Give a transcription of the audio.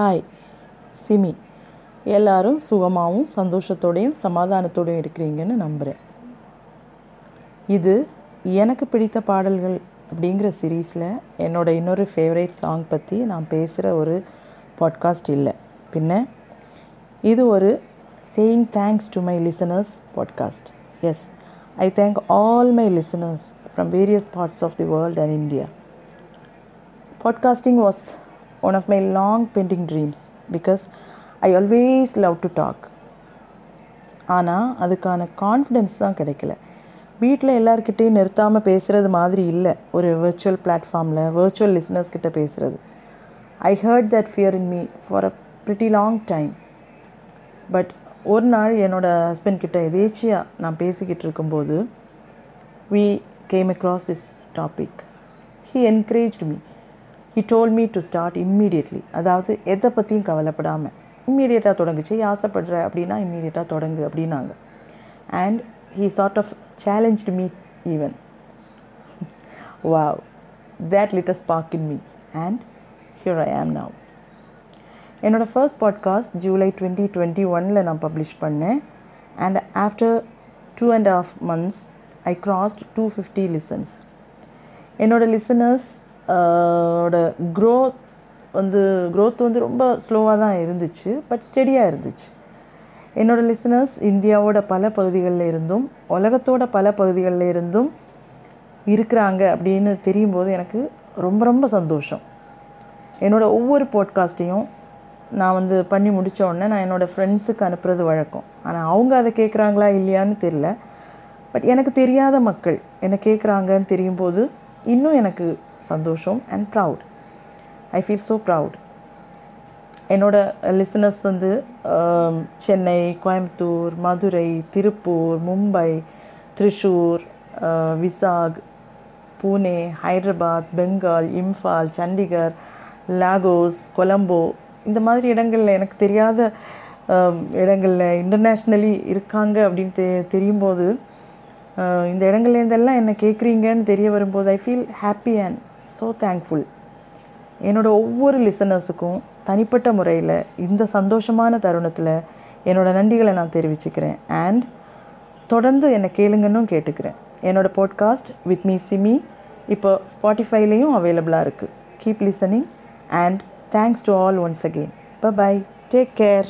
Hi SIMI. எல்லாரும் சுகமாகவும் சந்தோஷத்தோடையும் சமாதானத்தோடையும் இருக்கிறீங்கன்னு நம்புகிறேன் இது எனக்கு பிடித்த பாடல்கள் அப்படிங்கிற சீரீஸில் என்னோட இன்னொரு ஃபேவரேட் சாங் பற்றி நான் பேசுகிற ஒரு பாட்காஸ்ட் இல்லை. பின்ன இது ஒரு saying thanks to my listeners podcast as I thank all my listeners from various parts of the world and India podcasting was one of my long pending dreams because I always love to talk ஆனால் அதுக்கான confidence தான் கிடைக்கல. வீட்டில் எல்லாருக்கிட்டேயும் நிறுத்தாமல் பேசுகிறது மாதிரி இல்லை. ஒரு விர்ச்சுவல் பிளாட்ஃபார்மில் வர்ச்சுவல் லிஸ்னர்ஸ் கிட்ட பேசுகிறது I had that fear in me for a pretty long time but ஒரு நாள் என்னோடய ஹஸ்பண்ட் கிட்ட எதேச்சியாக நான் பேசிக்கிட்டு இருக்கும்போது we came across this topic he encourage me he told me to start immediately அதாவது எதை பற்றியும் கவலைப்படாமல் இம்மீடியட்டாக தொடங்குச்சு. ஆசைப்படுற அப்படின்னா இம்மீடியட்டாக தொடங்கு அப்படின்னாங்க. And he sort of challenged me even wow that lit as spark in me and here I am now என்னோடய first podcast July twenty twenty ஒனில் நான் பப்ளிஷ் பண்ணேன். And after two and half months I crossed two fifty listens என்னோடய listeners ஓட growth வந்து growth வந்து ரொம்ப ஸ்லோவாக தான் இருந்துச்சு பட் ஸ்டெடியாக இருந்துச்சு. என்னோடய லிசனர்ஸ் இந்தியாவோட பல பகுதிகளில் இருந்தும் உலகத்தோட பல பகுதிகளில் இருந்தும் இருக்கிறாங்க அப்படின்னு தெரியும் போது எனக்கு ரொம்ப ரொம்ப சந்தோஷம். என்னோடய ஒவ்வொரு பாட்காஸ்ட்டையும் நான் வந்து பண்ணி முடித்த உடனே நான் என்னோடய ஃப்ரெண்ட்ஸுக்கு அனுப்புறது வழக்கம். ஆனால் அவங்க அதை கேட்குறாங்களா இல்லையான்னு தெரில பட் எனக்கு தெரியாத மக்கள் என்னை கேட்குறாங்கன்னு தெரியும்போது இன்னும் எனக்கு சந்தோஷம் and proud I feel so proud என்னோடய லிசனர்ஸ் வந்து சென்னை கோயம்புத்தூர் மதுரை திருப்பூர் மும்பை திருஷூர் விசாக் பூனே ஹைதராபாத் பெங்கால் இம்ஃபால் சண்டிகர் லாகோஸ் கொலம்போ இந்த மாதிரி இடங்களில் எனக்கு தெரியாத இடங்களில் இன்டர்நேஷ்னலி இருக்காங்க அப்படின்னு தெ தெரியும்போது இந்த இடங்கள்லேருந்தெல்லாம் என்ன கேட்குறீங்கன்னு தெரிய வரும்போது I feel happy and so thankful என்னோடய ஒவ்வொரு லிசனர்ஸுக்கும் தனிப்பட்ட முறையில் இந்த சந்தோஷமான தருணத்தில் என்னோடய நன்றிகளை நான் தெரிவிச்சுக்கிறேன். அண்ட் தொடர்ந்து என்னை கேளுங்கன்னும் கேட்டுக்கிறேன். என்னோடய பாட்காஸ்ட் வித் மீ சிமி இப்போ ஸ்பாட்டிஃபைலேயும் அவைலபிளாக இருக்குது keep listening and thanks to all once again bye take care